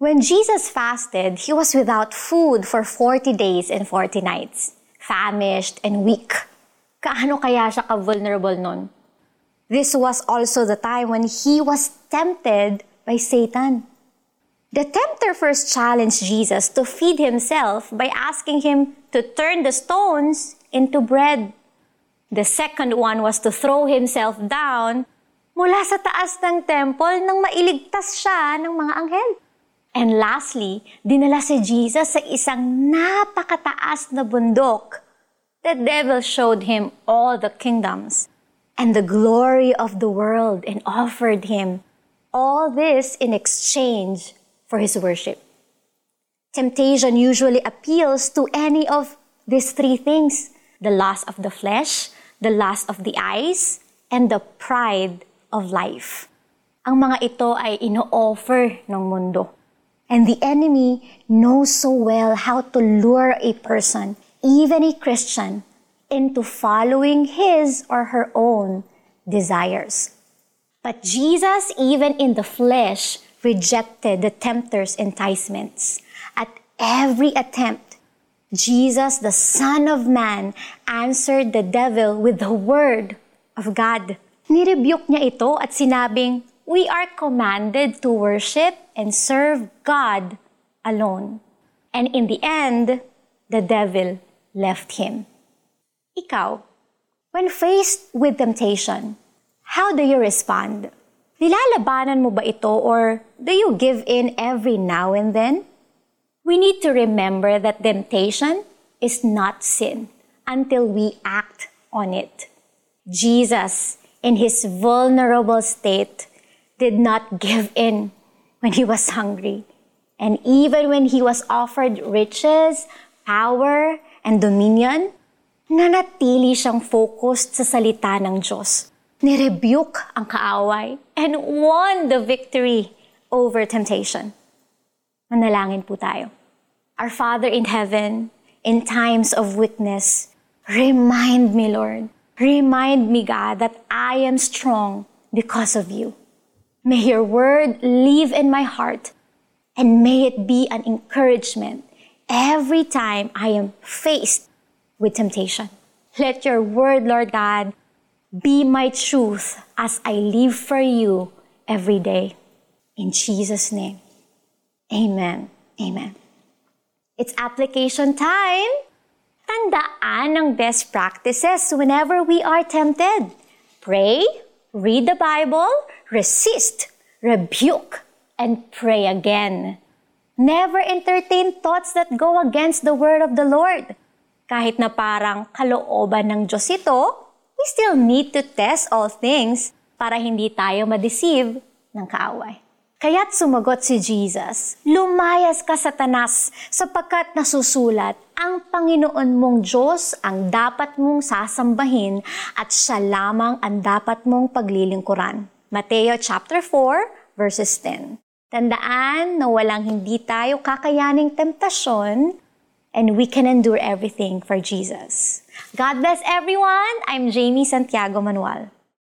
When Jesus fasted, he was without food for 40 days and 40 nights, famished and weak. Kaano kaya siya ka-vulnerable nun? This was also the time when he was tempted by Satan. The tempter first challenged Jesus to feed himself by asking him to turn the stones into bread. The second one was to throw himself down mula sa taas ng temple nang mailigtas siya ng mga anghel. And lastly, dinala si Jesus sa isang napakataas na bundok. The devil showed him all the kingdoms and the glory of the world and offered him all this in exchange for his worship. Temptation usually appeals to any of these three things the lust of the flesh, the lust of the eyes, and the pride of life. Ang mga ito ay ino-offer ng mundo. And the enemy knows so well how to lure a person, even a Christian, into following his or her own desires. But Jesus, even in the flesh, rejected the tempter's enticements. At every attempt, Jesus, the Son of Man, answered the devil with the word of God. Nirebuke niya ito at sinabing, we are commanded to worship and serve God alone. And in the end, the devil left him. Ikaw, when faced with temptation, how do you respond? Nilalabanan mo ba ito or do you give in every now and then? We need to remember that temptation is not sin until we act on it. Jesus, in his vulnerable state, did not give in when he was hungry. And even when he was offered riches, power, and dominion, nanatili siyang focused sa salita ng Diyos. Nirebuke ang kaaway and won the victory over temptation. Manalangin po tayo. Our Father in heaven, in times of weakness, remind me, Lord, remind me, God, that I am strong because of you. May your word live in my heart and may it be an encouragement every time I am faced with temptation. Let your word, Lord God, be my truth as I live for you every day. In Jesus' name, amen. Amen. It's application time. Tandaan ang best practices whenever we are tempted. Pray, read the Bible, resist, rebuke, and pray again. Never entertain thoughts that go against the word of the Lord. Kahit na parang kalooban ng Diyos ito, we still need to test all things para hindi tayo ma-deceive ng kaaway. Kaya't sumagot si Jesus, Lumayas ka, Satanas, sapagkat nasusulat, ang Panginoon mong Diyos ang dapat mong sasambahin at siya lamang ang dapat mong paglilingkuran. Mateo chapter 4 verses 10. Tandaan na walang hindi tayo kakayaning temptasyon and we can endure everything for Jesus. God bless everyone. I'm Jamie Santiago Manuel.